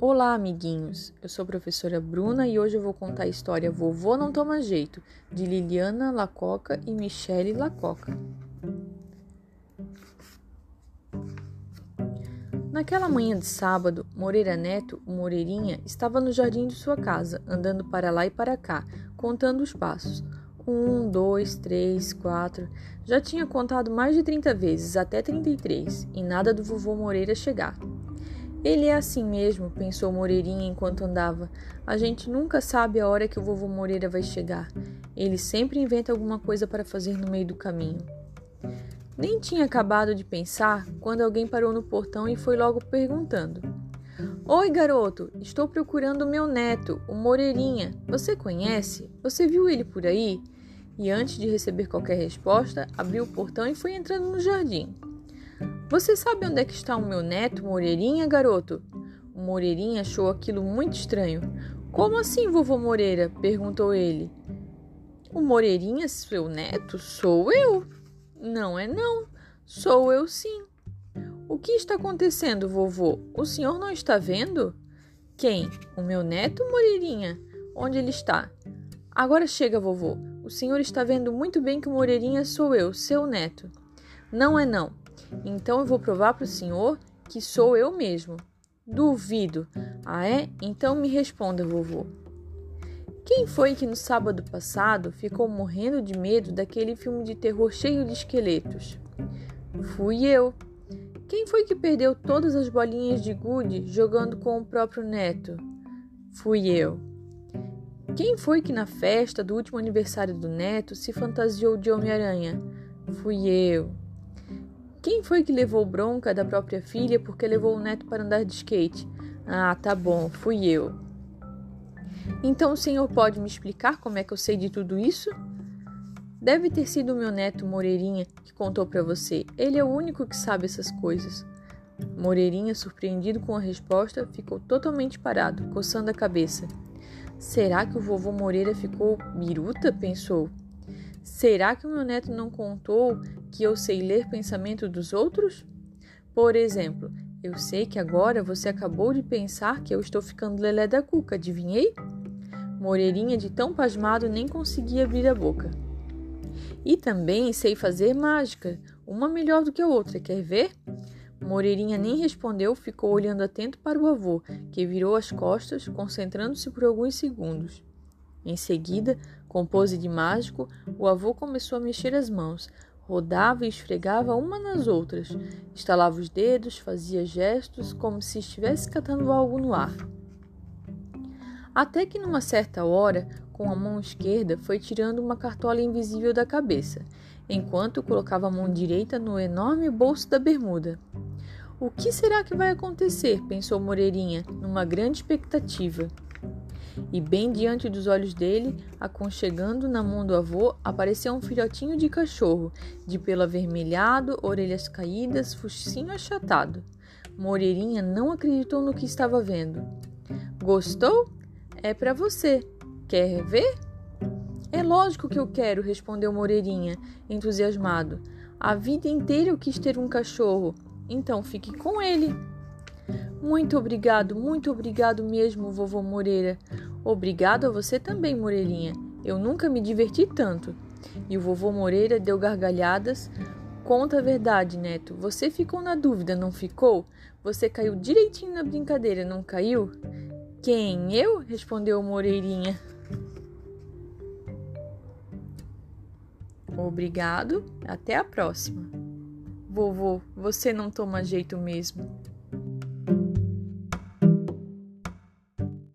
Olá, amiguinhos! Eu sou a professora Bruna e hoje eu vou contar a história Vovô Não Toma Jeito, de Liliana Lacoca e Michele Lacoca. Naquela manhã de sábado, Moreira Neto, o Moreirinha, estava no jardim de sua casa, andando para lá e para cá, contando os passos. Um, dois, três, quatro. Já tinha contado mais de trinta vezes, até trinta e três, e nada do vovô Moreira chegar. Ele é assim mesmo, pensou Moreirinha enquanto andava. A gente nunca sabe a hora que o vovô Moreira vai chegar. Ele sempre inventa alguma coisa para fazer no meio do caminho. Nem tinha acabado de pensar quando alguém parou no portão e foi logo perguntando: Oi, garoto, estou procurando meu neto, o Moreirinha. Você conhece? Você viu ele por aí? E antes de receber qualquer resposta, abriu o portão e foi entrando no jardim. Você sabe onde é que está o meu neto, Moreirinha, garoto? O Moreirinha achou aquilo muito estranho. Como assim, vovô Moreira? perguntou ele. O Moreirinha, seu neto? Sou eu. Não é não. Sou eu sim. O que está acontecendo, vovô? O senhor não está vendo? Quem? O meu neto, Moreirinha? Onde ele está? Agora chega, vovô. O senhor está vendo muito bem que o Moreirinha sou eu, seu neto. Não é não. Então eu vou provar para o senhor que sou eu mesmo. Duvido. Ah, é? Então me responda, vovô. Quem foi que no sábado passado ficou morrendo de medo daquele filme de terror cheio de esqueletos? Fui eu. Quem foi que perdeu todas as bolinhas de gude jogando com o próprio neto? Fui eu. Quem foi que na festa do último aniversário do neto se fantasiou de Homem-Aranha? Fui eu. Quem foi que levou bronca da própria filha porque levou o neto para andar de skate? Ah, tá bom, fui eu. Então o senhor pode me explicar como é que eu sei de tudo isso? Deve ter sido o meu neto Moreirinha que contou para você. Ele é o único que sabe essas coisas. Moreirinha, surpreendido com a resposta, ficou totalmente parado, coçando a cabeça. Será que o vovô Moreira ficou biruta? pensou. Será que o meu neto não contou que eu sei ler pensamento dos outros? Por exemplo, eu sei que agora você acabou de pensar que eu estou ficando lelé da cuca, adivinhei? Moreirinha, de tão pasmado, nem conseguia abrir a boca. E também sei fazer mágica, uma melhor do que a outra, quer ver? Moreirinha nem respondeu, ficou olhando atento para o avô, que virou as costas, concentrando-se por alguns segundos. Em seguida, com pose de mágico, o avô começou a mexer as mãos, rodava e esfregava uma nas outras, estalava os dedos, fazia gestos como se estivesse catando algo no ar. Até que numa certa hora, com a mão esquerda, foi tirando uma cartola invisível da cabeça, enquanto colocava a mão direita no enorme bolso da bermuda. O que será que vai acontecer? pensou Moreirinha, numa grande expectativa. E bem diante dos olhos dele, aconchegando na mão do avô, apareceu um filhotinho de cachorro, de pelo avermelhado, orelhas caídas, focinho achatado. Moreirinha não acreditou no que estava vendo. Gostou? É para você. Quer ver? É lógico que eu quero, respondeu Moreirinha, entusiasmado. A vida inteira eu quis ter um cachorro, então fique com ele. Muito obrigado, muito obrigado mesmo, vovô Moreira. Obrigado a você também, Moreirinha. Eu nunca me diverti tanto. E o vovô Moreira deu gargalhadas. Conta a verdade, neto. Você ficou na dúvida, não ficou? Você caiu direitinho na brincadeira, não caiu? Quem? Eu? respondeu Moreirinha. Obrigado. Até a próxima. Vovô, você não toma jeito mesmo.